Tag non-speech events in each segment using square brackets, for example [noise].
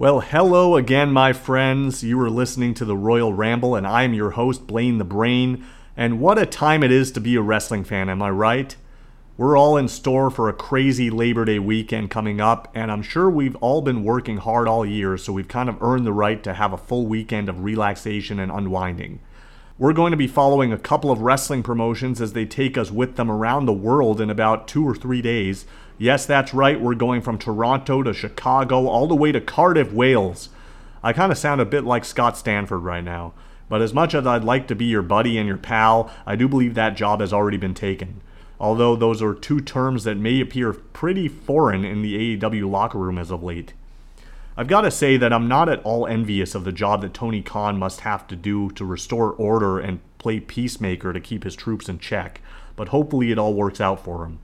Well, hello again, my friends. You are listening to the Royal Ramble, and I am your host, Blaine the Brain. And what a time it is to be a wrestling fan, am I right? We're all in store for a crazy Labor Day weekend coming up, and I'm sure we've all been working hard all year, so we've kind of earned the right to have a full weekend of relaxation and unwinding. We're going to be following a couple of wrestling promotions as they take us with them around the world in about two or three days. Yes, that's right, we're going from Toronto to Chicago all the way to Cardiff, Wales. I kind of sound a bit like Scott Stanford right now, but as much as I'd like to be your buddy and your pal, I do believe that job has already been taken. Although those are two terms that may appear pretty foreign in the AEW locker room as of late. I've got to say that I'm not at all envious of the job that Tony Khan must have to do to restore order and play peacemaker to keep his troops in check, but hopefully it all works out for him.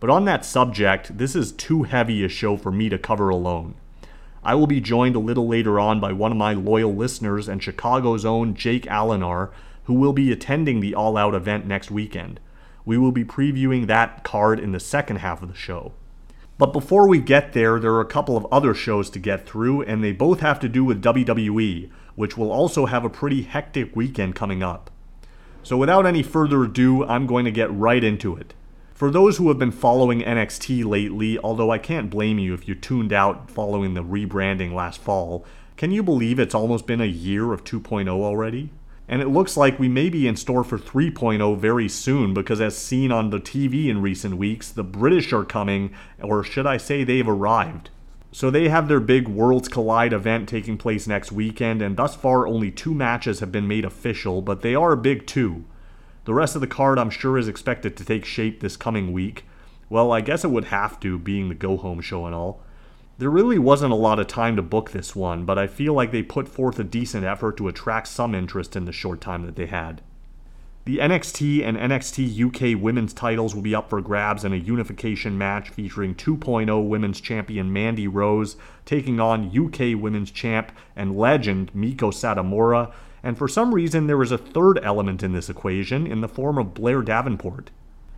But on that subject, this is too heavy a show for me to cover alone. I will be joined a little later on by one of my loyal listeners and Chicago's own Jake Allonar, who will be attending the All Out event next weekend. We will be previewing that card in the second half of the show. But before we get there, there are a couple of other shows to get through, and they both have to do with WWE, which will also have a pretty hectic weekend coming up. So without any further ado, I'm going to get right into it. For those who have been following NXT lately, although I can't blame you if you tuned out following the rebranding last fall, can you believe it's almost been a year of 2.0 already? And it looks like we may be in store for 3.0 very soon because, as seen on the TV in recent weeks, the British are coming, or should I say, they've arrived. So they have their big Worlds Collide event taking place next weekend, and thus far only two matches have been made official, but they are big too. The rest of the card, I'm sure, is expected to take shape this coming week. Well, I guess it would have to, being the go home show and all. There really wasn't a lot of time to book this one, but I feel like they put forth a decent effort to attract some interest in the short time that they had. The NXT and NXT UK women's titles will be up for grabs in a unification match featuring 2.0 women's champion Mandy Rose taking on UK women's champ and legend Meiko Satomura and for some reason, there is a third element in this equation in the form of Blair Davenport.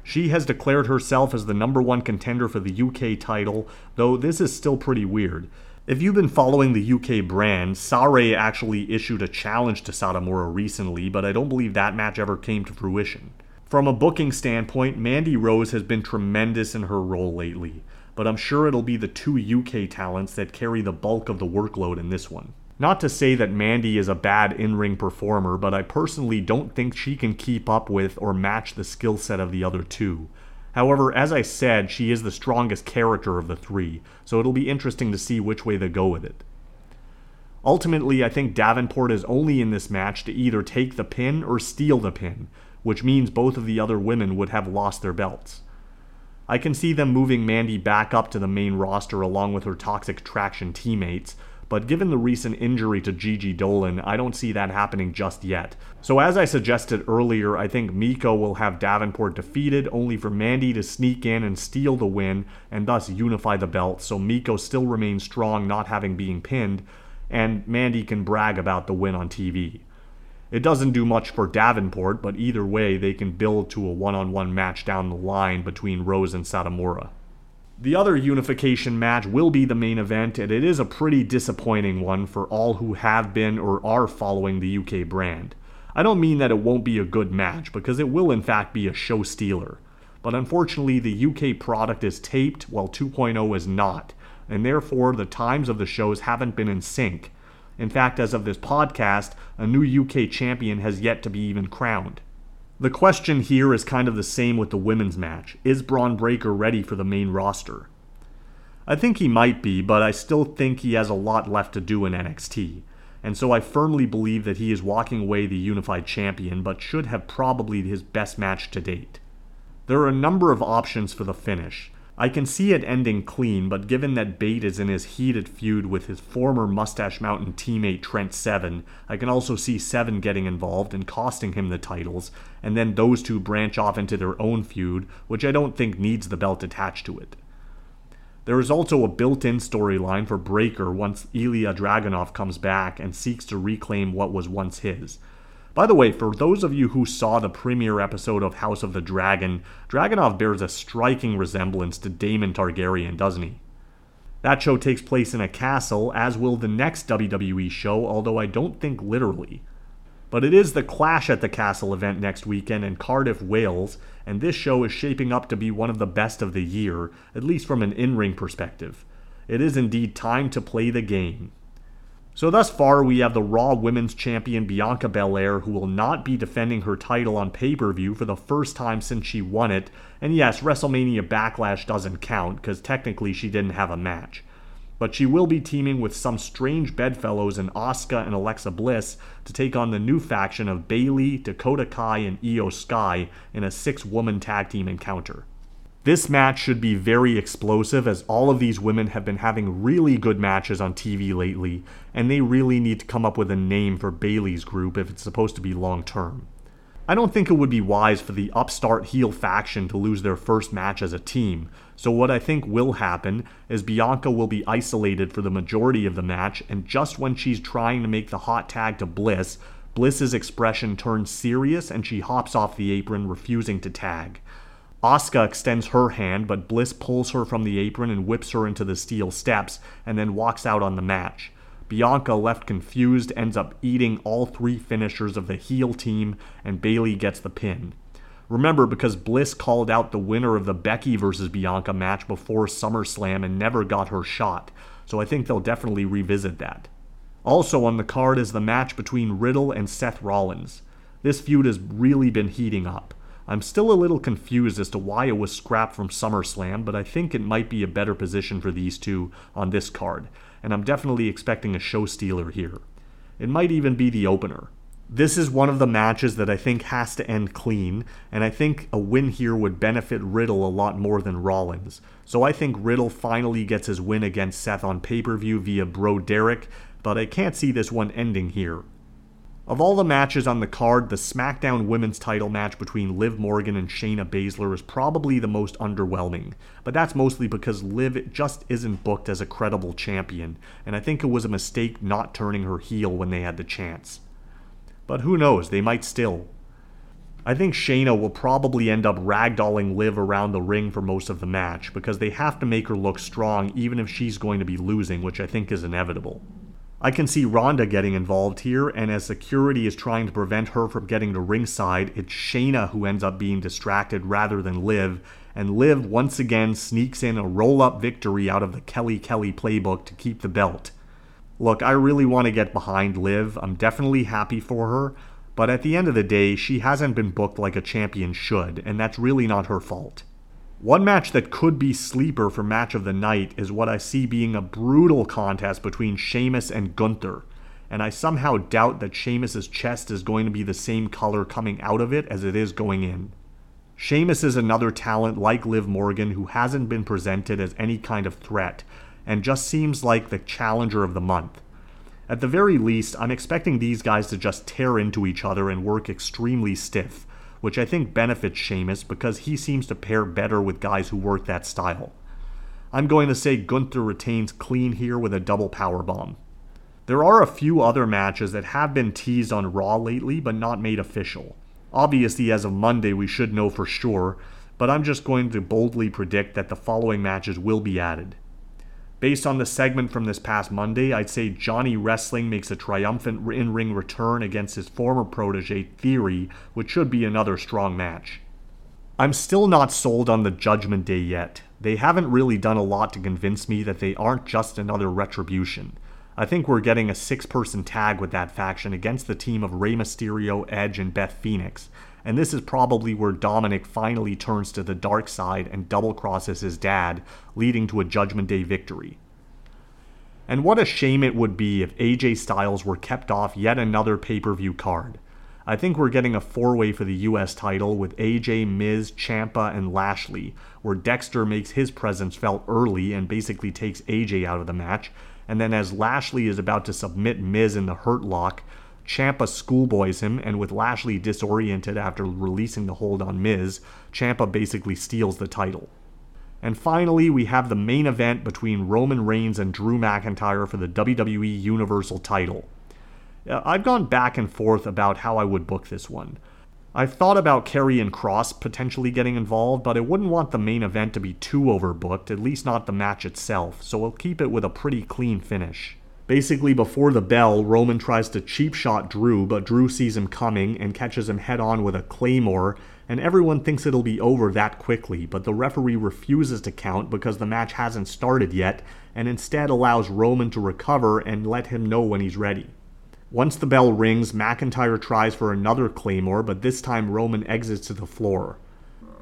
She has declared herself as the number one contender for the UK title, though this is still pretty weird. If you've been following the UK brand, Sarray actually issued a challenge to Satomura recently, but I don't believe that match ever came to fruition. From a booking standpoint, Mandy Rose has been tremendous in her role lately, but I'm sure it'll be the two UK talents that carry the bulk of the workload in this one. Not to say that Mandy is a bad in ring performer, but I personally don't think she can keep up with or match the skill set of the other two. However, as I said, she is the strongest character of the three, so it'll be interesting to see which way they go with it. Ultimately, I think Davenport is only in this match to either take the pin or steal the pin, which means both of the other women would have lost their belts. I can see them moving Mandy back up to the main roster along with her Toxic Attraction teammates, but given the recent injury to Gigi Dolan, I don't see that happening just yet. So, as I suggested earlier, I think Meiko will have Davenport defeated, only for Mandy to sneak in and steal the win and thus unify the belt, so Meiko still remains strong, not having been pinned, and Mandy can brag about the win on TV. It doesn't do much for Davenport, but either way, they can build to a one on one match down the line between Rose and Satomura. The other unification match will be the main event, and it is a pretty disappointing one for all who have been or are following the UK brand. I don't mean that it won't be a good match, because it will in fact be a show stealer. But unfortunately, the UK product is taped while 2.0 is not, and therefore the times of the shows haven't been in sync. In fact, as of this podcast, a new UK champion has yet to be even crowned. The question here is kind of the same with the women's match. Is Bron Breakker ready for the main roster? I think he might be, but I still think he has a lot left to do in NXT. And so I firmly believe that he is walking away the unified champion, but should have probably his best match to date. There are a number of options for the finish. I can see it ending clean, but given that Bate is in his heated feud with his former Mustache Mountain teammate Trent Seven, I can also see Seven getting involved and costing him the titles, and then those two branch off into their own feud, which I don't think needs the belt attached to it. There is also a built in storyline for Breakker once Ilya Dragunov comes back and seeks to reclaim what was once his. By the way, for those of you who saw the premiere episode of House of the Dragon, Dragunov bears a striking resemblance to Daemon Targaryen, doesn't he? That show takes place in a castle, as will the next WWE show, although I don't think literally. But it is the Clash at the Castle event next weekend in Cardiff, Wales, and this show is shaping up to be one of the best of the year, at least from an in ring perspective. It is indeed time to play the game. So, thus far, we have the Raw Women's Champion Bianca Belair, who will not be defending her title on pay per view for the first time since she won it. And yes, WrestleMania Backlash doesn't count, because technically she didn't have a match but she will be teaming with some strange bedfellows in Asuka and Alexa Bliss to take on the new faction of Bayley, Dakota Kai, and Iyo Sky in a six woman tag team encounter. This match should be very explosive as all of these women have been having really good matches on TV lately, and they really need to come up with a name for Bayley's group if it's supposed to be long term. I don't think it would be wise for the upstart heel faction to lose their first match as a team, so what I think will happen is Bianca will be isolated for the majority of the match, and just when she's trying to make the hot tag to Bliss, Bliss's expression turns serious and she hops off the apron, refusing to tag. Asuka extends her hand, but Bliss pulls her from the apron and whips her into the steel steps, and then walks out on the match. Bianca, left confused, ends up eating all three finishers of the heel team, and Bayley gets the pin. Remember, because Bliss called out the winner of the Becky versus Bianca match before SummerSlam and never got her shot, so I think they'll definitely revisit that. Also on the card is the match between Riddle and Seth Rollins. This feud has really been heating up. I'm still a little confused as to why it was scrapped from SummerSlam, but I think it might be a better position for these two on this card, and I'm definitely expecting a show stealer here. It might even be the opener. This is one of the matches that I think has to end clean, and I think a win here would benefit Riddle a lot more than Rollins. So I think Riddle finally gets his win against Seth on pay per view via Bro Derek, but I can't see this one ending here. Of all the matches on the card, the SmackDown Women's title match between Liv Morgan and Shayna Baszler is probably the most underwhelming, but that's mostly because Liv just isn't booked as a credible champion, and I think it was a mistake not turning her heel when they had the chance. But who knows, they might still. I think Shayna will probably end up ragdolling Liv around the ring for most of the match because they have to make her look strong even if she's going to be losing, which I think is inevitable. I can see Ronda getting involved here, and as security is trying to prevent her from getting to ringside, it's Shayna who ends up being distracted rather than Liv, and Liv once again sneaks in a roll up victory out of the Kelly Kelly playbook to keep the belt. Look, I really want to get behind Liv. I'm definitely happy for her, but at the end of the day, she hasn't been booked like a champion should, and that's really not her fault. One match that could be sleeper for match of the night is what I see being a brutal contest between Sheamus and Gunther, and I somehow doubt that Sheamus's chest is going to be the same color coming out of it as it is going in. Sheamus is another talent like Liv Morgan who hasn't been presented as any kind of threat, and just seems like the challenger of the month. At the very least, I'm expecting these guys to just tear into each other and work extremely stiff which I think benefits Sheamus because he seems to pair better with guys who work that style. I'm going to say Gunther retains clean here with a double power bomb. There are a few other matches that have been teased on Raw lately but not made official. Obviously, as of Monday, we should know for sure, but I'm just going to boldly predict that the following matches will be added. Based on the segment from this past Monday, I'd say Johnny Wrestling makes a triumphant in ring return against his former protege, Theory, which should be another strong match. I'm still not sold on the Judgment Day yet. They haven't really done a lot to convince me that they aren't just another retribution. I think we're getting a six person tag with that faction against the team of Rey Mysterio, Edge, and Beth Phoenix, and this is probably where Dominic finally turns to the dark side and double crosses his dad, leading to a Judgment Day victory. And what a shame it would be if AJ Styles were kept off yet another pay per view card. I think we're getting a four way for the US title with AJ, Miz, Ciampa, and Lashley, where Dexter makes his presence felt early and basically takes AJ out of the match. And then, as Lashley is about to submit Miz in the Hurt Lock, Ciampa schoolboys him, and with Lashley disoriented after releasing the hold on Miz, Ciampa basically steals the title. And finally, we have the main event between Roman Reigns and Drew McIntyre for the WWE Universal title. Uh, I've gone back and forth about how I would book this one. I've thought about Karrion Kross potentially getting involved, but I wouldn't want the main event to be too overbooked, at least not the match itself, so we'll keep it with a pretty clean finish. Basically, before the bell, Roman tries to cheap shot Drew, but Drew sees him coming and catches him head on with a claymore, and everyone thinks it'll be over that quickly, but the referee refuses to count because the match hasn't started yet, and instead allows Roman to recover and let him know when he's ready. Once the bell rings, McIntyre tries for another Claymore, but this time Roman exits to the floor.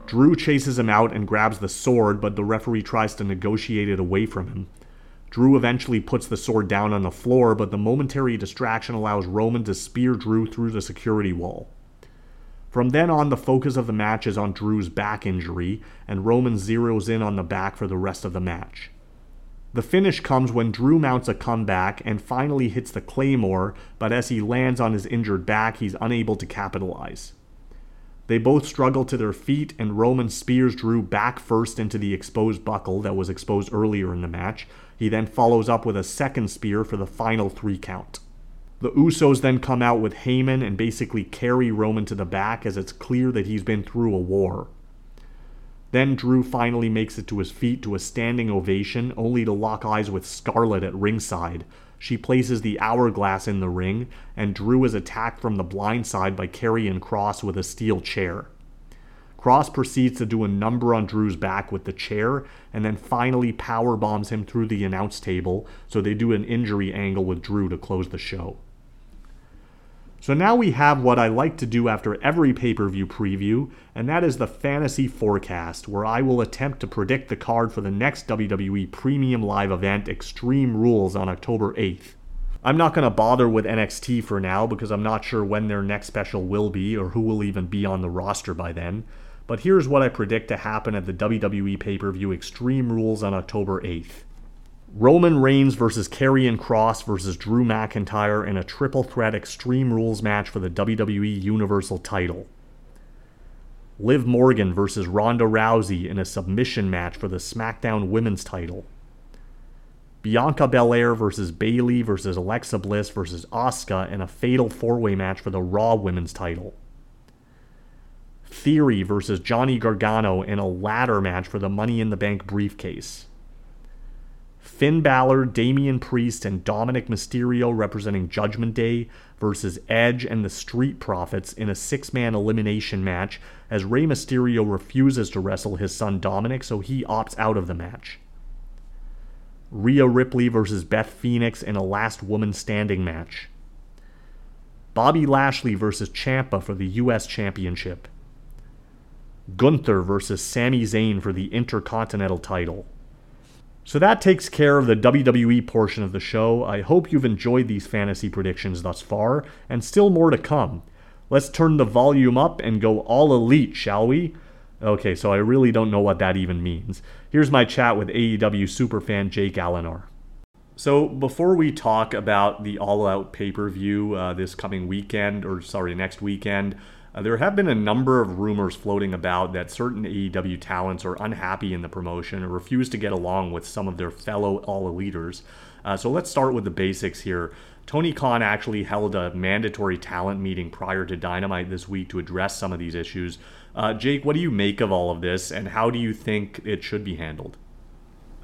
Drew chases him out and grabs the sword, but the referee tries to negotiate it away from him. Drew eventually puts the sword down on the floor, but the momentary distraction allows Roman to spear Drew through the security wall. From then on, the focus of the match is on Drew's back injury, and Roman zeroes in on the back for the rest of the match. The finish comes when Drew mounts a comeback and finally hits the Claymore, but as he lands on his injured back, he's unable to capitalize. They both struggle to their feet, and Roman spears Drew back first into the exposed buckle that was exposed earlier in the match. He then follows up with a second spear for the final three count. The Usos then come out with Heyman and basically carry Roman to the back as it's clear that he's been through a war. Then Drew finally makes it to his feet to a standing ovation, only to lock eyes with Scarlett at ringside. She places the hourglass in the ring, and Drew is attacked from the blind side by Karrion Kross with a steel chair. Kross proceeds to do a number on Drew's back with the chair, and then finally power bombs him through the announce table, so they do an injury angle with Drew to close the show. So now we have what I like to do after every pay per view preview, and that is the fantasy forecast, where I will attempt to predict the card for the next WWE Premium Live event, Extreme Rules, on October 8th. I'm not going to bother with NXT for now because I'm not sure when their next special will be or who will even be on the roster by then. But here's what I predict to happen at the WWE pay per view Extreme Rules on October 8th. Roman Reigns versus Karrion Kross versus Drew McIntyre in a triple threat Extreme Rules match for the WWE Universal title. Liv Morgan versus Ronda Rousey in a submission match for the SmackDown Women's title. Bianca Belair versus Bayley versus Alexa Bliss versus Asuka in a fatal four way match for the Raw Women's title. Theory versus Johnny Gargano in a ladder match for the Money in the Bank briefcase. Finn Balor, Damian Priest, and Dominic Mysterio representing Judgment Day versus Edge and the Street Profits in a six man elimination match as Rey Mysterio refuses to wrestle his son Dominic, so he opts out of the match. Rhea Ripley versus Beth Phoenix in a last woman standing match. Bobby Lashley versus Ciampa for the US Championship. Gunther versus Sami Zayn for the Intercontinental title. So that takes care of the WWE portion of the show. I hope you've enjoyed these fantasy predictions thus far, and still more to come. Let's turn the volume up and go all elite, shall we? Okay, so I really don't know what that even means. Here's my chat with AEW superfan Jake Allonar. So before we talk about the All Out pay per view uh, this coming weekend, or sorry, next weekend, uh, there have been a number of rumors floating about that certain AEW talents are unhappy in the promotion or refuse to get along with some of their fellow All Eliters. Uh, so let's start with the basics here. Tony Khan actually held a mandatory talent meeting prior to Dynamite this week to address some of these issues. Uh, Jake, what do you make of all of this, and how do you think it should be handled?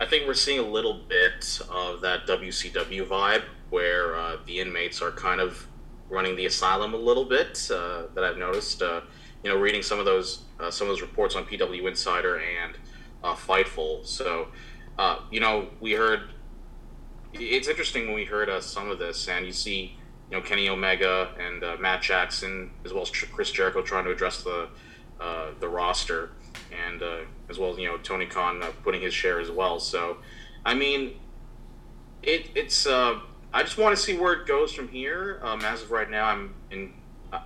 I think we're seeing a little bit of that WCW vibe where uh, the inmates are kind of running the asylum a little bit uh, that I've noticed. Uh, you know, reading some of those uh, some of those reports on PW Insider and uh, Fightful. So, uh, you know, we heard. It's interesting when we heard uh, some of this, and you see, you know, Kenny Omega and Matt Jackson, as well as Chris Jericho, trying to address the the roster, and as well as you know Tony Khan putting his share as well. So, I mean, it it's I just want to see where it goes from here. Um, as of right now, I'm in,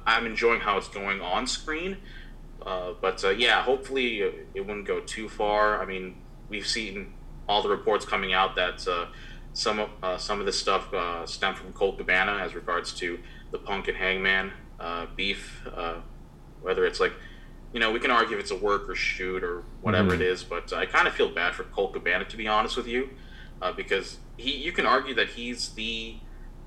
I'm enjoying how it's going on screen. Uh, but uh, yeah, hopefully it wouldn't go too far. I mean, we've seen all the reports coming out that uh, some of uh, some of this stuff uh, stem from Colt Cabana as regards to the Punk and Hangman uh, beef. whether it's like, you know, we can argue if it's a work or shoot or whatever mm-hmm. it is, but I kind of feel bad for Colt Cabana to be honest with you uh, because he you can argue that he's the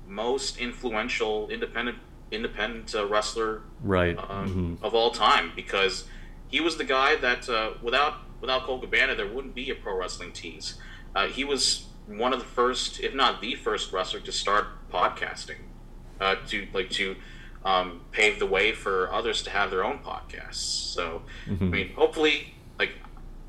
most influential independent independent uh, wrestler right um, mm-hmm. of all time because he was the guy that uh, without without Colt Cabana there wouldn't be a Pro Wrestling Tees. Uh, he was one of the first, if not the first wrestler to start podcasting, uh, to like to um, pave the way for others to have their own podcasts. So mm-hmm. I mean, hopefully, like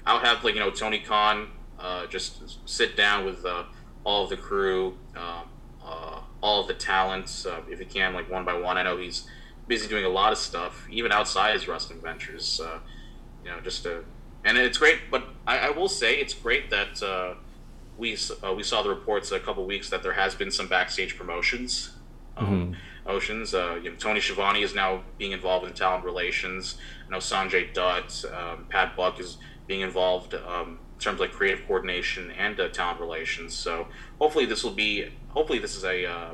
I'll have like you know Tony Khan uh, just sit down with uh, all of the crew, um, uh, all of the talents, uh, if he can, like one by one. I know he's busy doing a lot of stuff, even outside his wrestling ventures. Uh, you know, just to, and it's great. But I, I will say it's great that uh, we we saw the reports a couple weeks that there has been some backstage promotions. Um, mm-hmm. Oceans, uh, you know, Tony Schiavone is now being involved in talent relations. I know Sanjay Dutt, um, Pat Buck is being involved um, terms of like creative coordination and uh, talent relations. So hopefully this will be hopefully this is a, uh,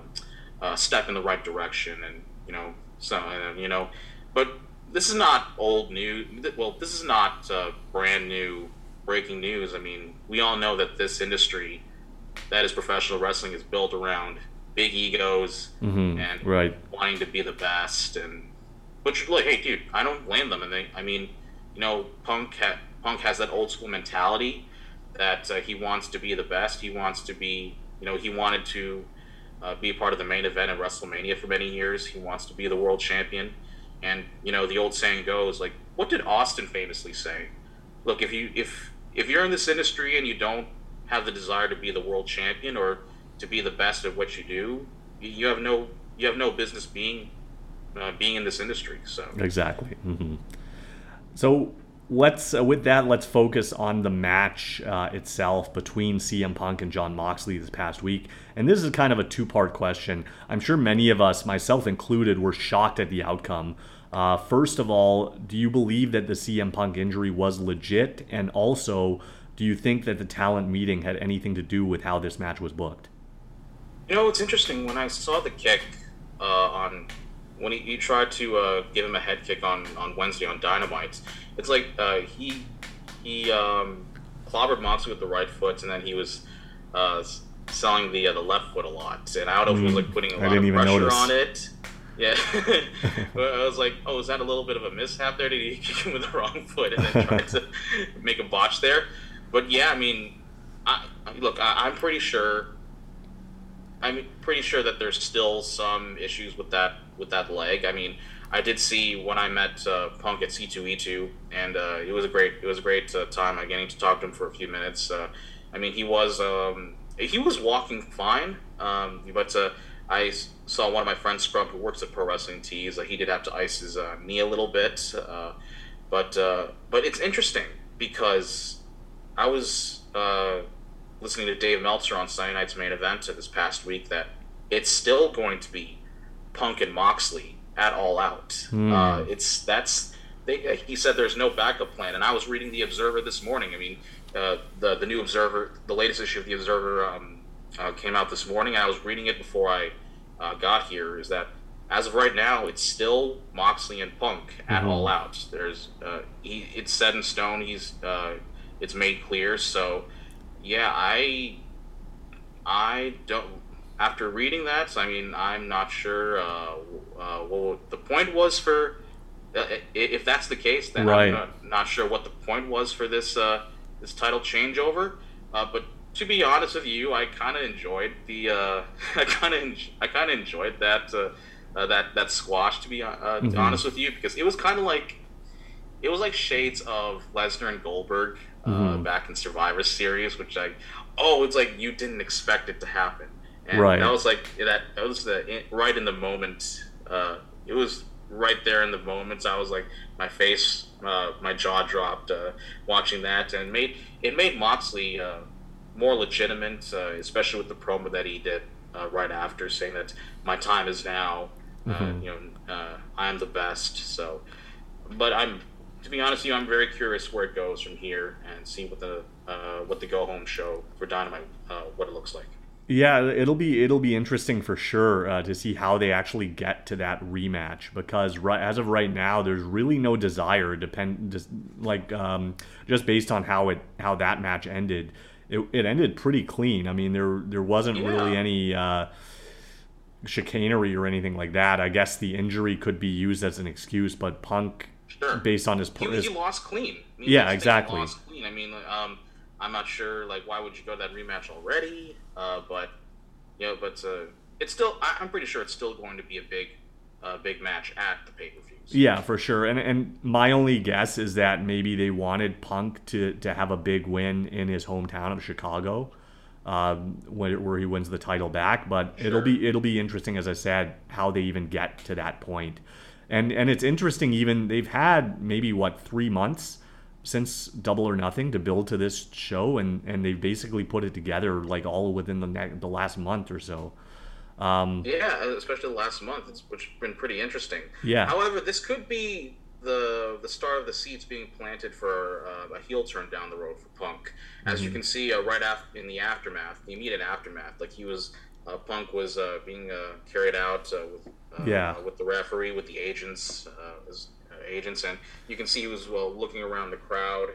a step in the right direction, and you know, so uh, you know, but this is not old news. Well, this is not uh, brand new breaking news. I mean, we all know that this industry, that is professional wrestling, is built around big egos mm-hmm. and right. wanting to be the best. And which, like, hey, dude, I don't blame them. And they, I mean, you know, Punk ha- Punk has that old school mentality that uh, he wants to be the best. He wants to be, you know, he wanted to uh, be part of the main event at WrestleMania for many years. He wants to be the world champion. And you know, the old saying goes like, what did Austin famously say? Look, if you if if you're in this industry and you don't have the desire to be the world champion or to be the best at what you do, you have no you have no business being uh, being in this industry. So exactly. Mm-hmm. So let's uh, with that let's focus on the match uh, itself between CM Punk and Jon Moxley this past week. And this is kind of a two-part question. I'm sure many of us, myself included, were shocked at the outcome. Uh, first of all, do you believe that the CM Punk injury was legit? And also, do you think that the talent meeting had anything to do with how this match was booked? You know, it's interesting. When I saw the kick uh, on when he, he tried to uh, give him a head kick on, on Wednesday on Dynamite, it's like uh, he he um, clobbered Moxley with the right foot, and then he was uh, selling the uh, the left foot a lot. And I don't know mm, if he was like putting a lot of pressure notice. on it. Yeah, [laughs] [laughs] I was like, oh, is that a little bit of a mishap there? Did he [laughs] kick him with the wrong foot and then try to make a botch there? But yeah, I mean, I, look, I, I'm pretty sure. I'm pretty sure that there's still some issues with that with that leg. I mean, I did see when I met uh, Punk at C2E2, and uh, it was a great it was a great uh, time. I getting to talk to him for a few minutes. Uh, I mean, he was um, he was walking fine, um, but uh, I saw one of my friends, Scrub, who works at Pro Wrestling Tees. Uh, he did have to ice his knee a little bit, but but it's interesting because I was listening to Dave Meltzer on Sunday Night's main event this past week that it's still going to be Punk and Moxley at All Out. Mm. Uh, it's that's they, he said there's no backup plan, and I was reading the Observer this morning. I mean, uh, the the new Observer, the latest issue of the Observer um, uh, came out this morning. I was reading it before I uh, got here. Is that as of right now, it's still Moxley and Punk at mm-hmm. All Out. There's uh, he, it's set in stone. He's uh, it's made clear. So yeah, I I don't after reading that, I mean, I'm not sure uh, uh, what the point was for. Uh, if that's the case, then right. I'm not, not, sure what the point was for this uh, this title changeover. Uh, but to be honest with you, I kind of enjoyed the. Uh, [laughs] I kind of I kind of enjoyed that that that squash. To be mm-hmm. honest with you, because it was kind of like it was like shades of Lesnar and Goldberg mm-hmm. back in Survivor Series, which I oh, it's like you didn't expect it to happen and right. that was like that. That was the right in the moment. Uh, it was right there in the moments. I was like, my face, uh, my jaw dropped uh, watching that, and made it made Moxley uh, more legitimate, uh, especially with the promo that he did uh, right after, saying that my time is now. Mm-hmm. You know, I am the best. So, but I'm to be honest with you, I'm very curious where it goes from here and see what the what the go home show for Dynamite what it looks like. Yeah, it'll be it'll be interesting for sure uh, to see how they actually get to that rematch because right, as of right now, there's really no desire depend just like um, just based on how it how that match ended. It, it ended pretty clean. I mean, there there wasn't yeah. really any. Uh, chicanery or anything like that. I guess the injury could be used as an excuse, but Punk, sure. based on his, he, his he lost clean. I mean, yeah, exactly. lost clean. I mean, um, I'm not sure like why would you go to that rematch already? Uh, but you know, but uh, it's still. I, am pretty sure it's still going to be a big, uh, big match at the pay per views. Yeah, for sure. And and my only guess is that maybe they wanted Punk to to have a big win in his hometown of Chicago um, where, where he wins the title back. But sure. it'll be it'll be interesting, as I said, how they even get to that point. And and it's interesting. Even they've had maybe what three months since Double or Nothing to build to this show, and and they've basically put it together like all within the ne- the last month or so. Um, yeah, especially the last month, it's which been pretty interesting. Yeah. However, this could be the the start of the seeds being planted for uh, a heel turn down the road for Punk. As mm-hmm. you can see, uh, right after in the aftermath, the immediate aftermath, like he was uh, Punk was uh, being uh, carried out uh, yeah with the referee, with the agents, as, agents, and you can see he was well looking around the crowd,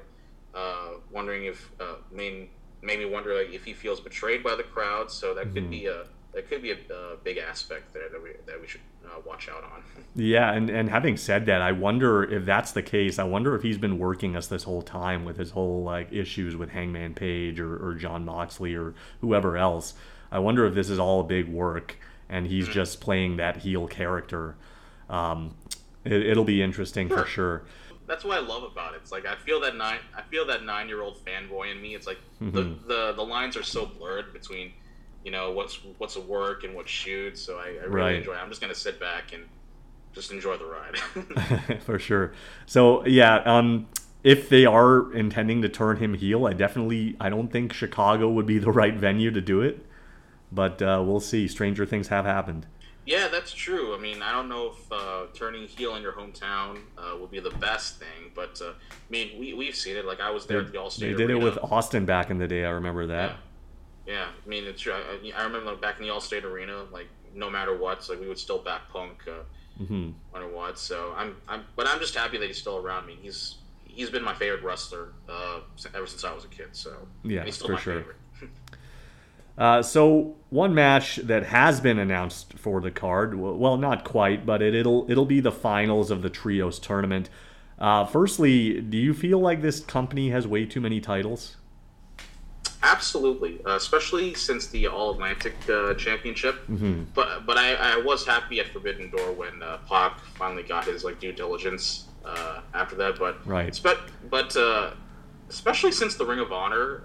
wondering if made made me wonder like if he feels betrayed by the crowd. So that mm-hmm. could be a that could be a, a, big aspect there that we that we should uh, watch out on. Yeah, and and having said that, I wonder if that's the case. I wonder if he's been working us this whole time with his whole like issues with Hangman Page or, or Jon Moxley or whoever else. I wonder if this is all a big work and he's mm-hmm. just playing that heel character. Um, it, will be interesting sure. for sure. That's what I love about it. It's like I feel that nine, I feel that nine year old fanboy in me. It's like mm-hmm. the, the the lines are so blurred between you know what's what's a work and what's shoot. So I, I really right. enjoy. It. I'm just gonna sit back and just enjoy the ride. [laughs] [laughs] For sure. So yeah, um, if they are intending to turn him heel, I definitely I don't think Chicago would be the right venue to do it. But uh, we'll see. Stranger things have happened. Yeah, that's true. I mean, I don't know if uh, turning heel in your hometown uh, will be the best thing, but uh, I mean, we we've seen it. Like I was there they, at the Allstate. They did Arena. it with Austin back in the day. I remember that. Yeah. Yeah, I mean it's true. I, I remember back in the Allstate Arena, like no matter what, like we would still back Punk, uh, mm-hmm. no matter what. So I'm, I'm, but I'm just happy that he's still around. I mean, he's he's been my favorite wrestler uh, ever since I was a kid. So yeah, he's still for my sure. Uh, so one match that has been announced for the card, well, not quite, but it, it'll it'll be the finals of the trios tournament. Uh, firstly, do you feel like this company has way too many titles? Absolutely, uh, especially since the All Atlantic uh, Championship. Mm-hmm. But but I, I, was happy at Forbidden Door when uh, Pac finally got his like due diligence uh, after that. But right. But uh, especially since the Ring of Honor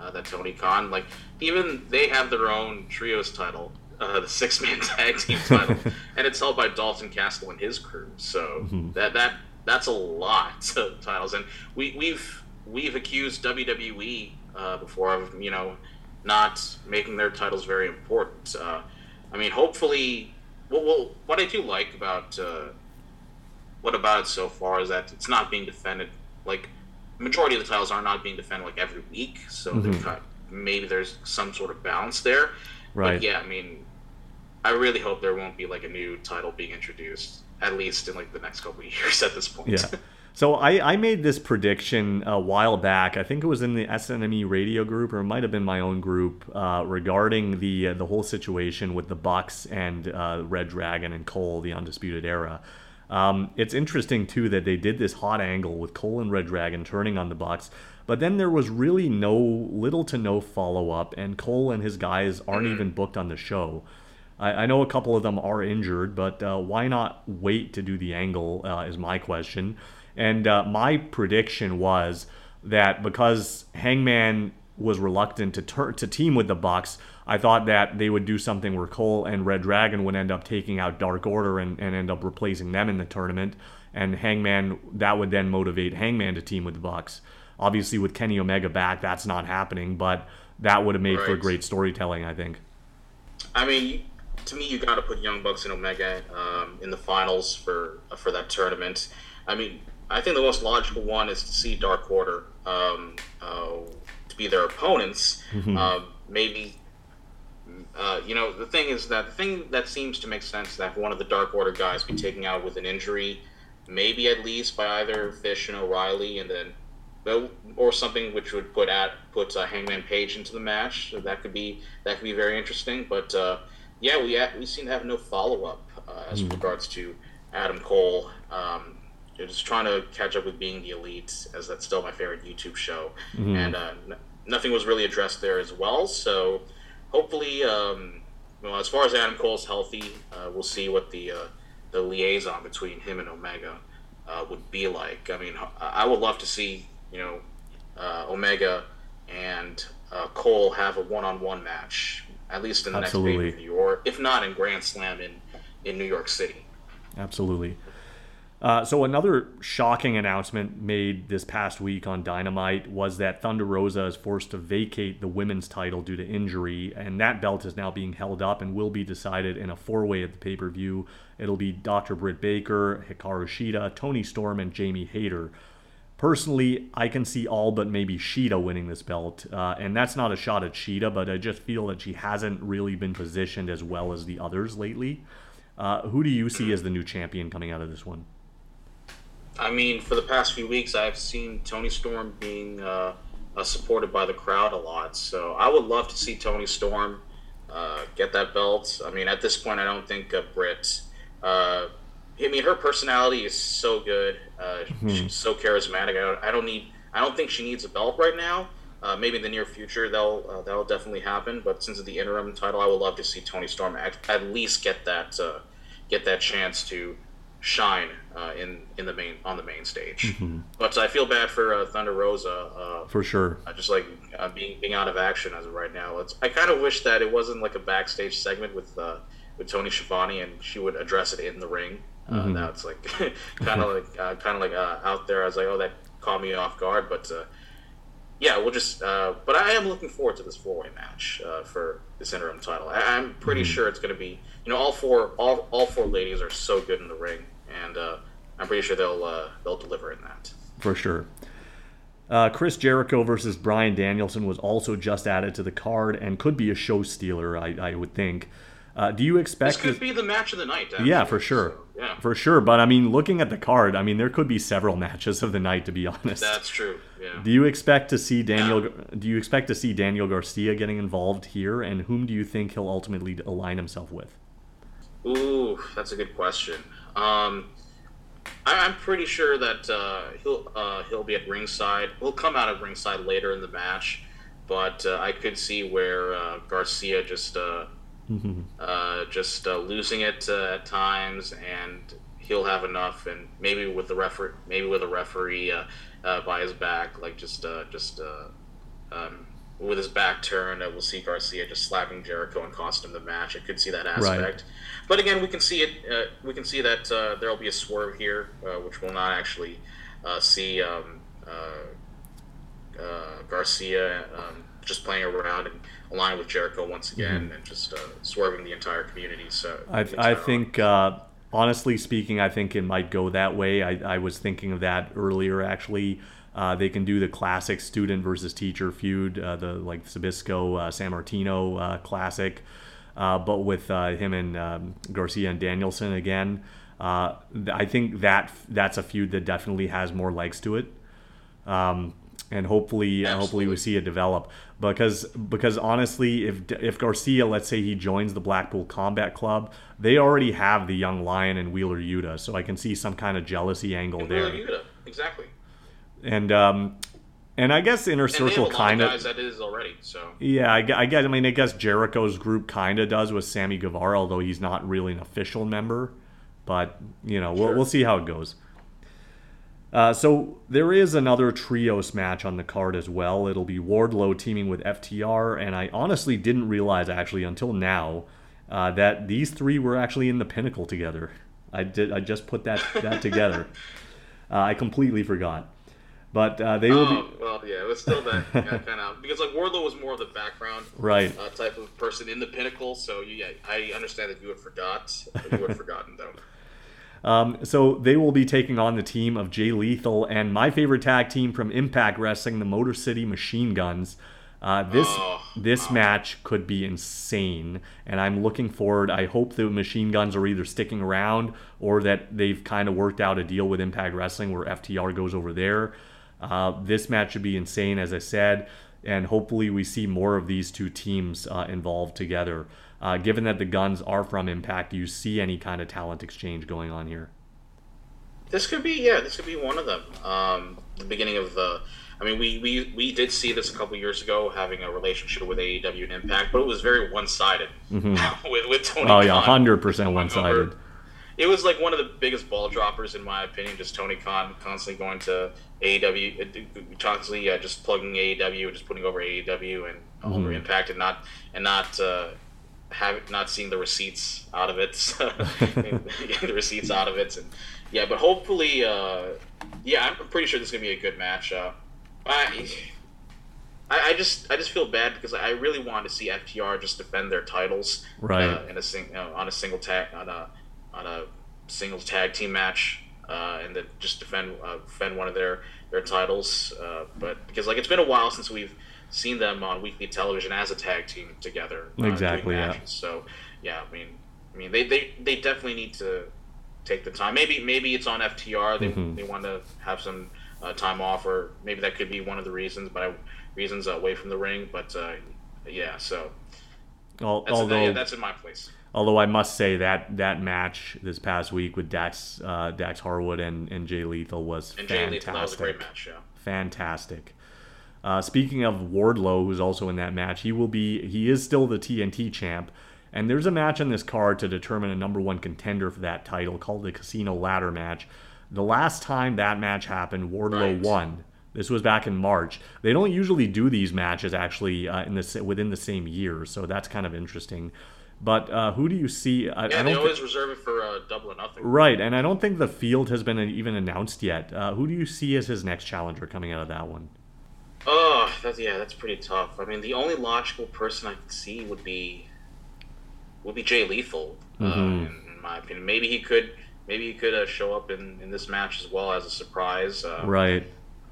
uh, that Tony Khan, like even they have their own trios title. uh, [laughs] the six man tag team title, [laughs] and it's held by Dalton Castle and his crew. So mm-hmm. that that that's a lot [laughs] of titles, and we we've we've accused WWE uh, before of you know not making their titles very important. Uh, I mean, hopefully, well, well, what I do like about uh, what about it so far is that it's not being defended like majority of the titles are not being defended like every week, so mm-hmm. kind of, maybe there's some sort of balance there. Right. But yeah, I mean, I really hope there won't be like a new title being introduced at least in like the next couple of [laughs] years at this point. Yeah. So I, I made this prediction a while back. I think it was in the SNME radio group, or it might have been my own group, uh, regarding the uh, the whole situation with the Bucks and uh, Red Dragon and Cole, the Undisputed Era. Um, it's interesting too that they did this hot angle with Cole and Red Dragon turning on the Bucks, but then there was really no little to no follow up, and Cole and his guys aren't mm-hmm. even booked on the show. I, I know a couple of them are injured, but uh, why not wait to do the angle? Uh, is my question. And uh, my prediction was that because Hangman was reluctant to tur- to team with the Bucks, I thought that they would do something where Cole and Red Dragon would end up taking out Dark Order and, and end up replacing them in the tournament. And Hangman, that would then motivate Hangman to team with the Bucks. Obviously, with Kenny Omega back, that's not happening, but that would have made right. for great storytelling, I think. I mean, to me, you got to put Young Bucks and Omega um, in the finals for for that tournament. I mean, I think the most logical one is to see Dark Order um, uh, be their opponents. Mm-hmm. Uh, maybe, uh, you know, the thing is that the thing that seems to make sense that one of the Dark Order guys be taken out with an injury, maybe at least by either Fish and O'Reilly, and then or something which would put at put uh, Hangman Page into the match. So that could be that could be very interesting. But uh, yeah, we we seem to have no follow up uh, as mm. regards to Adam Cole. Um, just trying to catch up with being the elite, as that's still my favorite YouTube show, mm-hmm. and uh, nothing was really addressed there as well. So hopefully, um, well, as far as Adam Cole's healthy, uh, we'll see what the uh, the liaison between him and Omega uh, would be like. I mean, I would love to see you know uh, Omega and uh, Cole have a one-on-one match, at least in the Absolutely. next pay-per-view, or if not in Grand Slam in in New York City. Absolutely. Uh, so another shocking announcement made this past week on Dynamite was that Thunder Rosa is forced to vacate the women's title due to injury, and that belt is now being held up and will be decided in a four-way at the pay-per-view. It'll be Dr. Britt Baker, Hikaru Shida, Toni Storm, and Jamie Hayter. Personally, I can see all but maybe Shida winning this belt, uh, and that's not a shot at Shida, but I just feel that she hasn't really been positioned as well as the others lately. Uh, who do you see as the new champion coming out of this one? I mean, for the past few weeks, I've seen Toni Storm being uh, uh, supported by the crowd a lot. So I would love to see Toni Storm uh, get that belt. I mean, at this point, I don't think uh, Britt. Uh, I mean, her personality is so good. Uh, mm-hmm. She's so charismatic. I don't, I don't, need. I don't think she needs a belt right now. Uh, maybe in the near future that'll that'll definitely happen. But since it's the interim title, I would love to see Toni Storm at, at least get that get that chance to shine uh, in in the main on the main stage. Mm-hmm. But I feel bad for uh, Thunder Rosa. Uh, for sure. Uh, just like uh, being being out of action as of right now. It's, I kind of wish that it wasn't like a backstage segment with uh, with Tony Schiavone and she would address it in the ring. Mm-hmm. Now it's like [laughs] kind of like kind of like out there. I was like, oh, that caught me off guard, but. yeah, we'll just. but I am looking forward to this four-way match for this interim title. I, am pretty mm-hmm. sure it's going to be you know all four all, all four ladies are so good in the ring, and uh, I'm pretty sure they'll uh, they'll deliver in that for sure. Uh, Chris Jericho versus Bryan Danielson was also just added to the card and could be a show stealer, I, I would think. Uh, do you expect this could this... be the match of the night? Actually. Yeah, for sure. So, yeah, for sure. But I mean, looking at the card, I mean, there could be several [laughs] matches of the night. To be honest, that's true. Yeah. Do you expect to see Daniel? Yeah. Do you expect to see Daniel Garcia getting involved here? And whom do you think he'll ultimately align himself with? Ooh, that's a good question. Um, I, am pretty sure that uh, he'll uh, he'll be at ringside. He'll come out of ringside later in the match, but uh, I could see where uh, Garcia just uh, mm-hmm. Uh, just losing it at times, and he'll have enough, and maybe with the referee, maybe with a referee by his back, like just just. Um, with his back turned, we'll see Garcia just slapping Jericho and costing him the match. I could see that aspect. Right. But again, we can see it. Uh, we can see that uh, there will be a swerve here, uh, which will not actually uh, see um, uh, uh, Garcia um, just playing around and aligning with Jericho once again, mm-hmm. and just swerving the entire community. So I, I think. honestly speaking, I think it might go that way. I, I was thinking of that earlier, actually. Uh, they can do the classic student versus teacher feud, uh, the like Zbyszko uh, Sammartino classic, uh, but with uh, him and um, Garcia and Danielson again. Uh, I think that that's a feud that definitely has more legs to it, um, and hopefully, Absolutely. hopefully we see it develop. Because because honestly, if if Garcia, let's say he joins the Blackpool Combat Club, they already have the young Lion and Wheeler Yuta, so I can see some kind of jealousy angle and there. Wheeler Yuta, exactly. And um, and I guess Inner Circle kind of that is already. So yeah, I, I guess I mean I guess Jericho's group kind of does with Sammy Guevara, although he's not really an official member. But you know, sure. we'll we'll see how it goes. Uh, so there is another trios match on the card as well. It'll be Wardlow teaming with FTR, and I honestly didn't realize actually until now uh, that these three were actually in the Pinnacle together. I did. I just put that that together. [laughs] Uh, I completely forgot. But uh, they will oh, be. Well, yeah, it was still that [laughs] kind of because like Wardlow was more of the background right uh, type of person in the pinnacle. So yeah, I understand that you had forgot. You had forgotten though. [laughs] Um, so they will be taking on the team of Jay Lethal and my favorite tag team from Impact Wrestling, the Motor City Machine Guns. Uh, this oh, this wow. match could be insane, and I'm looking forward. I hope the Machine Guns are either sticking around or that they've kind of worked out a deal with Impact Wrestling where FTR goes over there. Uh, this match should be insane, as I said, and hopefully we see more of these two teams uh, involved together. Uh, given that the guns are from Impact, do you see any kind of talent exchange going on here? This could be, yeah, this could be one of them. Um, the beginning of the, I mean, we, we, we did see this a couple years ago, having a relationship with AEW and Impact, but it was very one sided mm-hmm. [laughs] with, with Tony. Oh yeah, hundred percent one sided. It was like one of the biggest ball droppers in my opinion. Just Tony Khan constantly going to AEW, uh, constantly uh, just plugging AEW, just putting over AEW and mm-hmm. over Impact, and not and not. Uh, have not seeing the receipts out of it, getting [laughs] [laughs] the receipts out of it, and yeah, but hopefully, uh, yeah, I'm pretty sure this is gonna be a good match. Uh, I, I, just, I just feel bad because I really want to see FTR just defend their titles, right, uh, in a sing, uh, on a single tag, on a, on a singles tag team match, uh, and then just defend, uh, defend one of their their titles. but because like it's been a while since we've seen them on weekly television as a tag team together, exactly, yeah. So, yeah, I mean, I mean, they, they, they definitely need to take the time. Maybe maybe it's on FTR. They, mm-hmm. they want to have some uh, time off, or maybe that could be one of the reasons. But I, reasons away from the ring. But uh, yeah, so All, that's, although yeah, that's in my place. Although I must say that that match this past week with Dax uh, Dax Harwood and, and Jay Lethal was and fantastic. Jay Lethal, that was a great match. Yeah. Fantastic. Uh, speaking of Wardlow, who's also in that match, he will be he is still the TNT champ. And there's a match on this card to determine a number one contender for that title called the Casino Ladder match. The last time that match happened, Wardlow right. won. This was back in March. They don't usually do these matches actually uh, in the within the same year, so that's kind of interesting. But uh, who do you see? I, yeah, I they always th- reserve it for uh, double or nothing. Right, and I don't think the field has been even announced yet. Uh, who do you see as his next challenger coming out of that one? Oh, that's yeah, that's pretty tough. I mean, the only logical person I could see would be would be Jay Lethal, uh, mm-hmm. uh, in, in, my opinion. Maybe he could maybe he could uh, show up in, in this match as well as a surprise. Uh, right.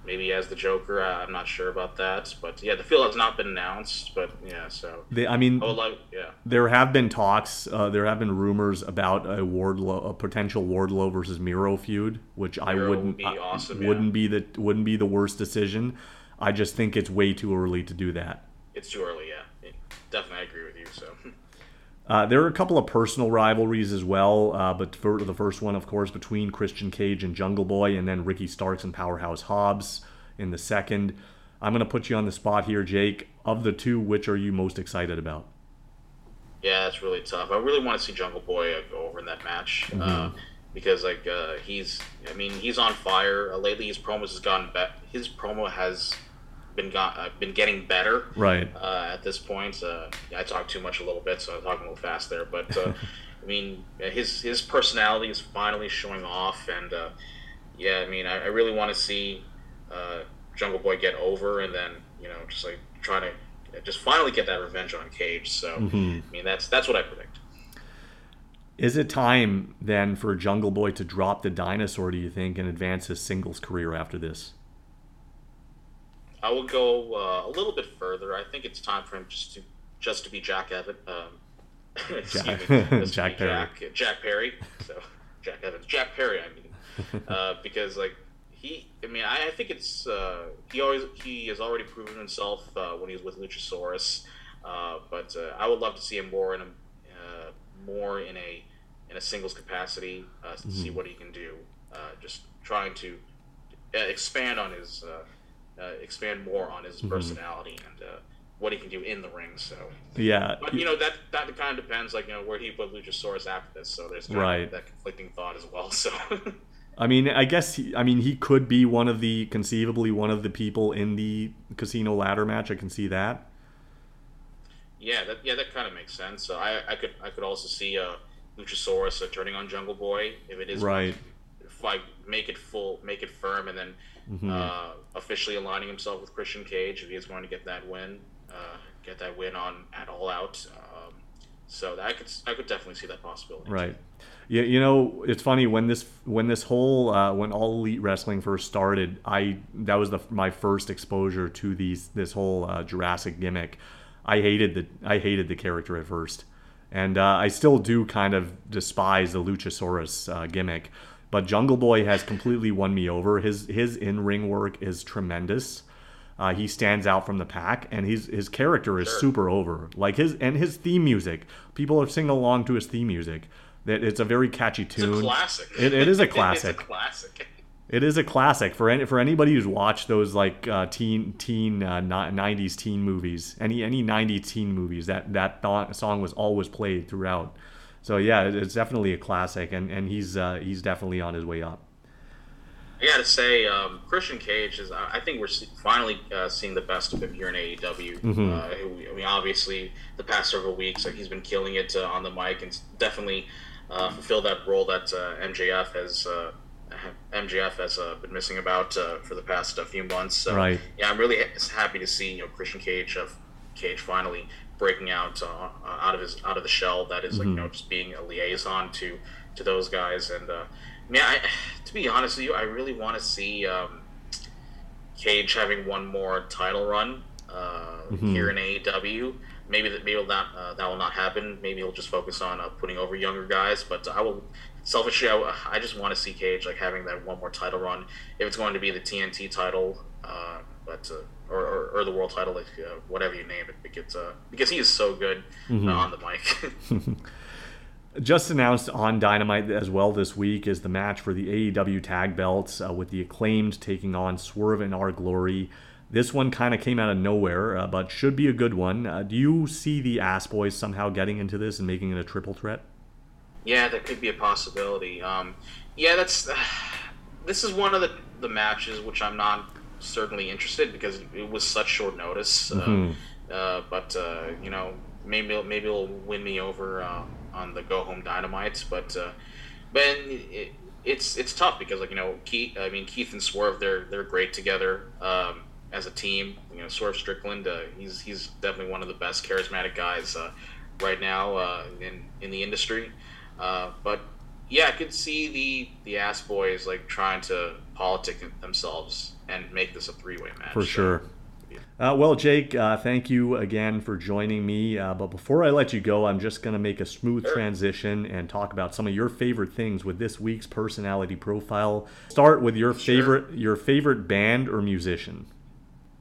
Maybe as the Joker. I'm not sure about that, but yeah, the field has not been announced. But yeah, so they, I mean, I yeah, there have been talks. Uh, there have been rumors about a Wardlow, a potential Wardlow versus Miro feud, which Miro I wouldn't would be awesome, wouldn't yeah. be the wouldn't be the worst decision. I just think it's way too early to do that. It's too early, yeah. Definitely, I agree with you. So. [laughs] Uh, there are a couple of personal rivalries as well, uh, but for the first one, of course, between Christian Cage and Jungle Boy, and then Ricky Starks and Powerhouse Hobbs in the second. I'm going to put you on the spot here, Jake. Of the two, which are you most excited about? Yeah, that's really tough. I really want to see Jungle Boy uh, go over in that match mm-hmm. Uh, because, like, uh, he's, I mean, he's on fire. lately, his promos has gotten better. His promo has been got uh, been getting better. Right. Uh, at this point, uh, I talked too much a little bit, so I'm talking a little fast there. But uh, [laughs] I mean, his his personality is finally showing off, and uh, yeah, I mean, I, I really want to see uh, Jungle Boy get over, and then you know, just like try to just finally get that revenge on Cage. So mm-hmm. I mean, that's that's what I predict. Is it time then for Jungle Boy to drop the dinosaur, do you think, and advance his singles career after this? I will go uh, a little bit further. I think it's time for him just to just to be Jack Evans. Um, [laughs] Jack, me, [laughs] Jack Perry. Jack, Jack Perry. So [laughs] Jack Evans, Jack Perry. I mean, uh, because like he, I mean, I, I think it's uh, he always he has already proven himself uh, when he was with Luchasaurus. Uh, but uh, I would love to see him more in a more in a in a singles capacity to mm-hmm. see what he can do. just trying to expand on his uh, expand more on his mm-hmm. personality and uh, what he can do in the ring. So yeah, but you know that that kind of depends, like you know where he put Luchasaurus after this. So there's right. that conflicting thought as well. So. [laughs] I mean, I guess he, I mean he could be one of the conceivably one of the people in the casino ladder match. I can see that. Yeah, that yeah that kind of makes sense. So I I could I could also see uh, Luchasaurus uh, turning on Jungle Boy if it is right. If I make it full, make it firm, and then mm-hmm. uh, officially aligning himself with Christian Cage if he is going to get that win, uh, get that win on at All Out. Um, so I could I could definitely see that possibility. Right. Yeah, you know, it's funny when this when this whole uh, when all elite wrestling first started, I that was the my first exposure to these this whole uh, Jurassic gimmick. I hated the I hated the character at first, and uh, I still do kind of despise the Luchasaurus uh, gimmick. But Jungle Boy has completely won me over. His his in ring work is tremendous. uh, he stands out from the pack, and his his character is Sure. super over. Like his and his theme music, people are singing along to his theme music. That it's a very catchy It's tune. a classic. It- it is a [laughs] it's classic. a classic. It is a classic for any for anybody who's watched those like uh, teen teen uh, '90s teen movies. Any any '90s teen movies that that th- song was always played throughout. So yeah, it's definitely a classic, and and he's uh, he's definitely on his way up. I gotta say, um, Christian Cage is. I think we're finally uh, seeing the best of him here in AEW. Mhm. Uh, I mean, obviously, the past several weeks, like, he's been killing it uh, on the mic and definitely uh, fulfilled that role that uh, MJF has. Uh, MJF has uh, been missing about uh, for the past uh, few months. So, Right. Yeah, I'm really ha- happy to see you know Christian Cage of Cage finally breaking out uh, out of his out of the shell that is like you know just being a liaison to to those guys and uh, man, I, to be honest with you, I really want to see um, Cage having one more title run uh, here in AEW. Maybe that maybe that uh, that will not happen. Maybe he'll just focus on uh, putting over younger guys. But I will selfishly, I, I just want to see Cage like having that one more title run. If it's going to be the TNT title, uh, but uh, or, or, or the world title, like uh, whatever you name it, because uh, because he is so good uh, on the mic. [laughs] [laughs] Just announced on Dynamite as well this week is the match for the AEW tag belts uh, with the acclaimed taking on Swerve and Our Glory. This one kind of came out of nowhere, uh, but should be a good one. Uh, do you see the Ass Boys somehow getting into this and making it a triple threat? Yeah, that could be a possibility. Um, yeah, that's [sighs] this is one of the the matches which I'm not certainly interested because it was such short notice. Uh, uh, but uh, you know, maybe it'll- maybe it'll win me over uh, on the Go Home Dynamite. But uh, but it, it's it's tough because like you know Keith. I mean Keith and Swerve, they're they're great together. Um, as a team, you know, Swerve Strickland, uh, he's he's definitely one of the best charismatic guys uh, right now uh, in in the industry. Uh, but yeah, I could see the the ass boys like trying to politic themselves and make this a three way match. For So, sure. Uh, well, Jake, uh, thank you again for joining me. Uh, but before I let you go, I'm just going to make a smooth transition and talk about some of your favorite things with this week's personality profile. Start with your Sure. favorite your favorite band or musician.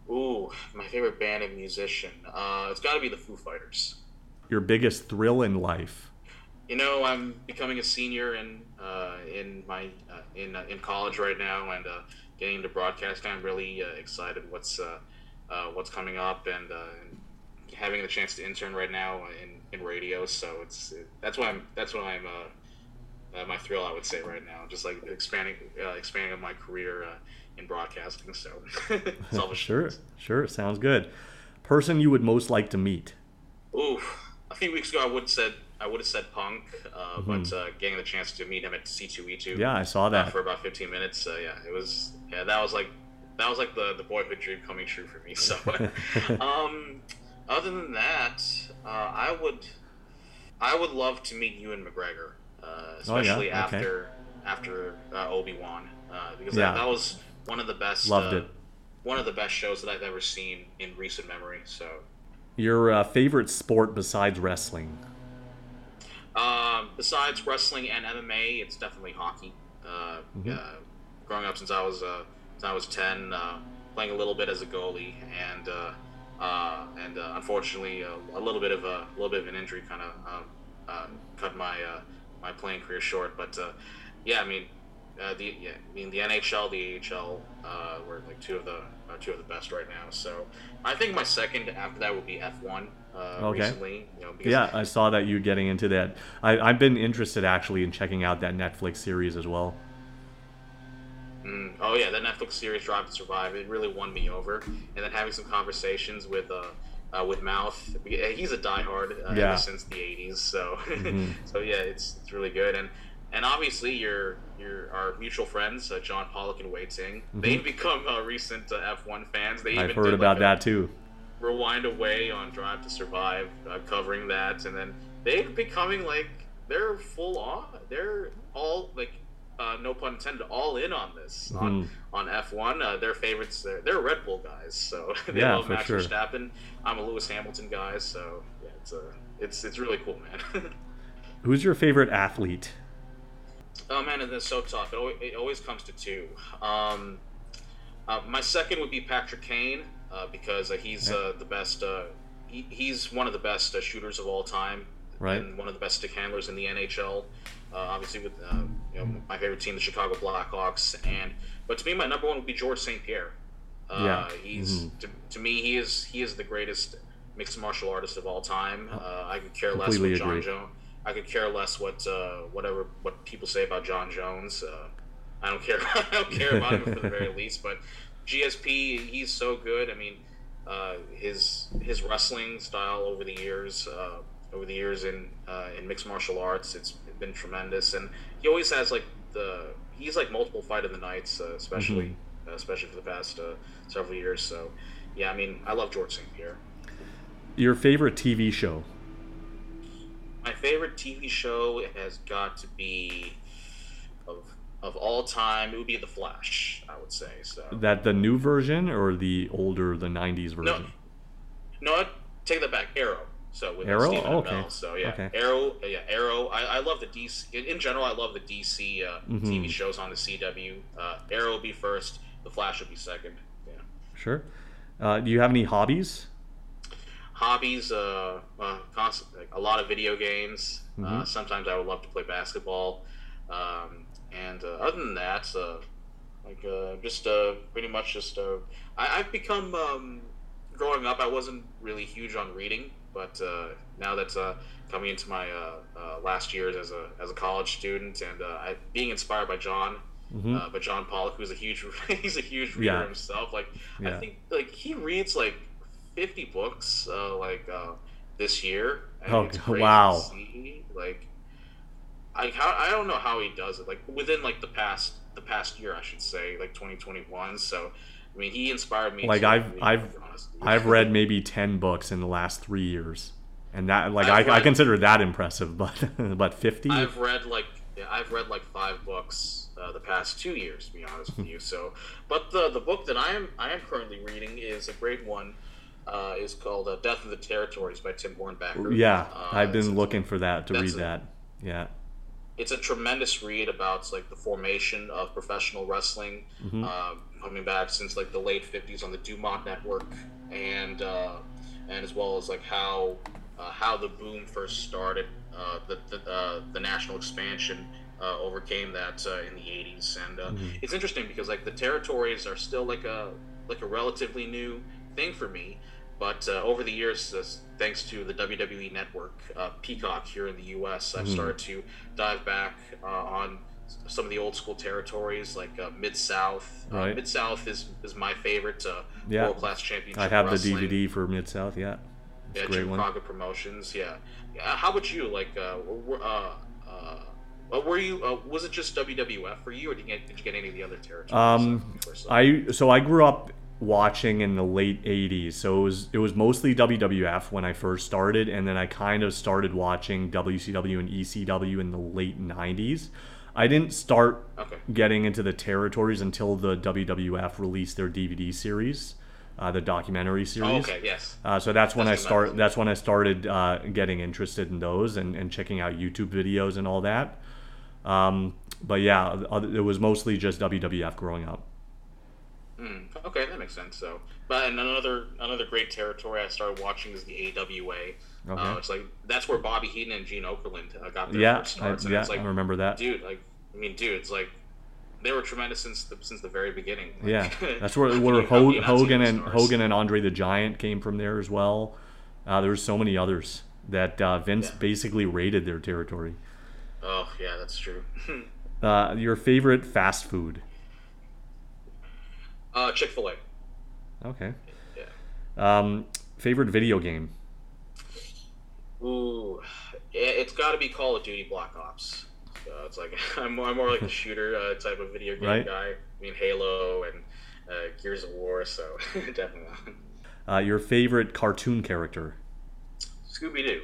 Ooh, my favorite band and musician. Uh, it's got to be the Foo Fighters. Your biggest thrill in life. You know, I'm becoming a senior in uh, in my uh, in uh, in college right now, and uh, getting into broadcasting. I'm really uh, excited what's uh, uh, what's coming up, and, uh, and having the chance to intern right now in, in radio. So it's that's why I'm that's why I'm uh, uh, my thrill. I would say right now, just like expanding uh, expanding on my career uh, in broadcasting. So [laughs] selfish. [laughs] Sure, sure, sounds good. Person you would most like to meet. Ooh, a few weeks ago I would have said I would have said Punk, uh, but uh, getting the chance to meet him at C2E2 Yeah, I saw uh, that. for about 15 minutes, uh, yeah, it was yeah that was like that was like the the boyhood dream coming true for me. So, [laughs] um, other than that, uh, I would I would love to meet Ewan McGregor, uh, Oh, yeah? especially Okay. after after uh, Obi Wan, uh, because Yeah. that, that was one of the best Loved uh, it. one of the best shows that I've ever seen in recent memory. So. Your uh, favorite sport besides wrestling. Um, besides wrestling and MMA, it's definitely hockey. Uh, Mm-hmm. uh, growing up since I was uh, since I was ten, uh, playing a little bit as a goalie, and uh, uh, and uh, unfortunately, uh, a little bit of a, little bit of an injury kind of um, uh, cut my uh, my playing career short. But uh, yeah, I mean, uh, the yeah, I mean the NHL, the AHL uh, were like two of the uh, two of the best right now. So I think my second after that would be F one. Uh, Okay. Recently, you know, Yeah, I saw that you getting into that. I, I've been interested actually in checking out that Netflix series as well. Mm, oh yeah, that Netflix series Drive to Survive. It really won me over. And then having some conversations with uh, uh, with Mouth. He's a diehard uh, Yeah. ever since the '80s. So Mhm. [laughs] so yeah, it's it's really good. And and obviously your your our mutual friends uh, John Pollock and Wai Ting. They've become uh, recent uh, F1 fans. They Mm-hmm. I've even heard did, about like, a that too. Rewind away on Drive to Survive, uh, covering that, and then they're becoming like they're full on. They're all like, uh, no pun intended, all in on this Mhm. on on F one. Uh, their favorites, they're, they're Red Bull guys, so [laughs] they Yeah, love Max sure. Verstappen. I'm a Lewis Hamilton guy, so yeah, it's a it's it's really cool, man. [laughs] Who's your favorite athlete? Oh man, and it's so tough. It always, it always comes to two. Um, uh, my second would be Patrick Kane. Uh, because uh, he's uh, the best. Uh, he, he's one of the best uh, shooters of all time, Right. And one of the best stick handlers in the NHL. Uh, obviously, with uh, you know my favorite team, the Chicago Blackhawks, and but to me, my number one would be George St. Pierre. Uh, Yeah. he's to, to me, he is he is the greatest mixed martial artist of all time. Uh, I could care less Completely what Jon. Jones. I could care less what uh, whatever what people say about Jon Jones. Uh, I don't care. [laughs] I don't care about him for the very [laughs] least. But GSP, he's so good. I mean, uh, his his wrestling style over the years, uh, over the years in uh, in mixed martial arts, it's been tremendous. And he always has like the he's like multiple fight of the nights, uh, especially uh, especially for the past uh, several years. So yeah, I mean, I love George St. Pierre. Your favorite TV show? My favorite TV show has got to be of all time. It would be The Flash. I would say so. That the new version or the older, the '90s version? no, I'd take that back. Arrow. So with Arrow? Stephen Okay. So yeah, Okay. Arrow. uh, Yeah, Arrow. I, I love the DC. In, in general, I love the DC uh, Mm-hmm. TV shows on the CW. Uh, Arrow will be first. The Flash will be second. Yeah. Sure. Uh, do you have any hobbies? hobbies uh, uh constant, like a lot of video games uh, Mm-hmm. sometimes i would love to play basketball um, and uh, other than that uh, like uh, just uh, pretty much just uh, I, i've become um, growing up i wasn't really huge on reading but uh, now that's uh, coming into my uh, uh, last years as a, as a college student and uh, I, being inspired by john uh, by John Pollock, who's a huge [laughs] he's a huge reader Mm-hmm. Yeah. himself. Like Yeah. I think like he reads like fifty books uh, like uh, this year. and Oh, it's [laughs] crazy to wow. Like I how, I don't know how he does it. Like within like the past the past year, I should say, like twenty twenty one. So I mean, he inspired me. Like, to I've- read, I've- I've read maybe ten books in the last three years, and that like I, I consider that impressive. [laughs] But but fifty? I've read like yeah, I've read like five books uh, the past two years, to be honest with you. So, but the the book that I am I am currently reading is a great one. Uh, is called uh, Death of the Territories by Tim Hornbaker. Yeah, uh, I've been looking for that to read a- that. Yeah. It's a tremendous read about like the formation of professional wrestling, Mm-hmm. uh, coming back since like the late '50s on the Dumont Network, and uh, and as well as like how uh, how the boom first started, uh, the the, uh, the national expansion uh, overcame that uh, in the '80s, and uh, Mm-hmm. it's interesting because like the territories are still like a like a relatively new thing for me. But uh, over the years, uh, thanks to the WWE Network, uh, Peacock here in the U.S.. I've started to dive back uh, on some of the old school territories like uh, Mid South. Uh, Right. Mid South is, is my favorite uh, Yeah. world class championship. I have wrestling. the DVD for Mid South. Yeah, it's Yeah, a great. Crockett Promotions. Yeah. How about you? Like, uh, were- uh, uh, uh, were you? Uh, was it just WWF for you, or did you get, did you get any of the other territories? Um, when you first saw I so I grew up watching in the late 80s so it was it was mostly WWF when I first started and then I kind of started watching WCW and ECW in the late 90s I didn't start Okay. getting into the territories until the WWF released their DVD series uh, the documentary Oh, series okay. Yes. uh, so that's when That's I start. That's when I started uh, getting interested in those and, and checking out YouTube videos and all that. Um, but yeah, it was mostly just WWF growing up. Mm, okay, that makes sense. So, but and another another great territory I started watching is the AWA. Okay. Uh, it's like that's where Bobby Heenan and Gene Okerlund uh, got their Yeah, first I, starts, and yeah, it's like, I remember that. dude, like, I mean, dude, it's like they were tremendous since the since the very beginning. Like, yeah, [laughs] that's where where you- how can Ho- you not see Hogan and stars? Hogan and Andre the Giant came from there as well. Uh, there was so many others that uh, Vince Yeah. basically raided their territory. Oh yeah, that's true. [laughs] Uh, your favorite fast food? Uh, Chick Fil A. Okay. Yeah. Um, favorite video game? Ooh, it- it's got to be Call of Duty Black Ops. Uh, it's like [laughs] I'm, more- I'm more like a [laughs] shooter uh, type of video game Right. guy. I mean Halo and uh, Gears of War, so [laughs] definitely. Uh, your favorite cartoon character? Scooby Doo.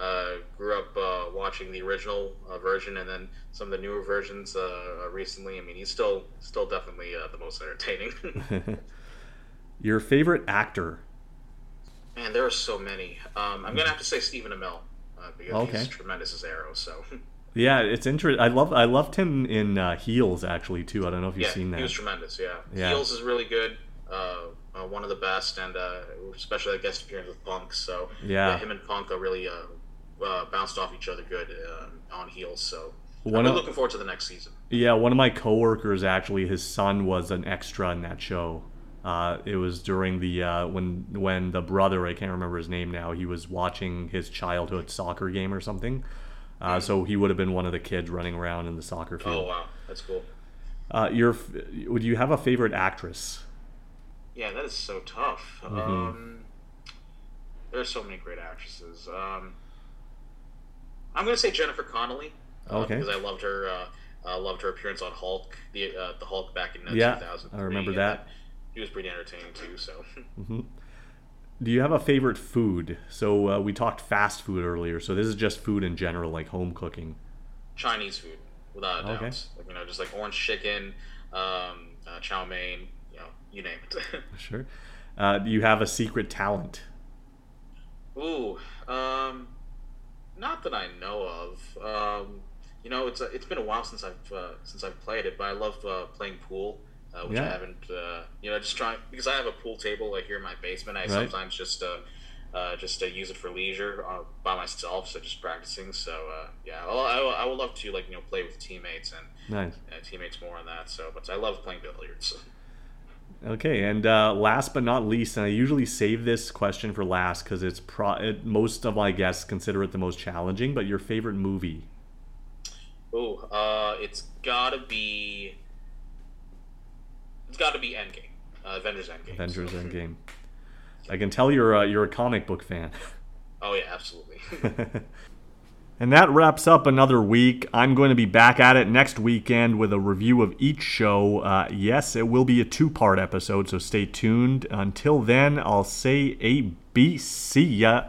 Uh, grew up uh, watching the original uh, version and then some of the newer versions uh, uh, recently. I mean, he's still still definitely uh, the most entertaining. [laughs] [laughs] Your favorite actor? Man, there are so many. Um, I'm gonna have to say Stephen Amell uh, because Okay. he's tremendous as Arrow. So [laughs] Yeah, it's interesting. I love I loved him in uh, Heels actually too. I don't know if you've yeah, seen that. he was tremendous. Yeah. Yeah. Heels is really good. Uh, uh, one of the best, and uh, especially I guess appearance with Punk. So Yeah. him and Punk are really uh, bounced off each other good uh, on heels. So One I'm of- looking forward to the next season. Yeah, one of my coworkers actually, his son was an extra in that show. Uh, it was during the uh, when when the brother I can't remember his name now. He was watching his childhood soccer game or something. Uh, so he would have been one of the kids running around in the soccer field. Oh wow, that's cool. Uh, your would you have a favorite actress? Yeah, that is so tough. Mm-hmm. Um, there are so many great actresses. Um, I'm gonna say Jennifer Connelly. uh, Okay. Because I loved her. Uh, uh, loved her appearance on Hulk, the uh, the Hulk back in uh, Yeah, 2003. I remember that. He was pretty entertaining too. So [laughs] Do you have a favorite food? So uh, we talked fast food earlier. So this is just food in general, like home cooking. Chinese food, without a doubt. Okay. Like you know, just like orange chicken, um, uh, chow mein. You know, you name it. [laughs] Sure. Uh, do you have a secret talent? Ooh, um, not that I know of. Um, you know, it's it's been a while since I've uh, since I've played it, but I love uh, playing pool, uh, which I haven't. Uh, you know, just trying because I have a pool table like here in my basement. I Right. sometimes just uh, uh, just use it for leisure uh, by myself, so just practicing. So uh, yeah, well, I, I would love to like you know play with teammates and Nice. uh, teammates more on that. So, but I love playing billiards. [laughs] Okay, and uh, last but not least, and I usually save this question for last because it's pro- it, most of my guests consider it the most challenging. But your favorite movie? Oh, uh, it's gotta be. It's gotta be Endgame, uh, Avengers Endgame. Avengers Endgame. [laughs] I can tell you're a, you're a comic book fan. Oh yeah, absolutely. [laughs] [laughs] And that wraps up another week. I'm going to be back at it next weekend with a review of each show. Uh, yes, it will be a two part episode, so stay tuned. Until then, I'll say A B. See ya.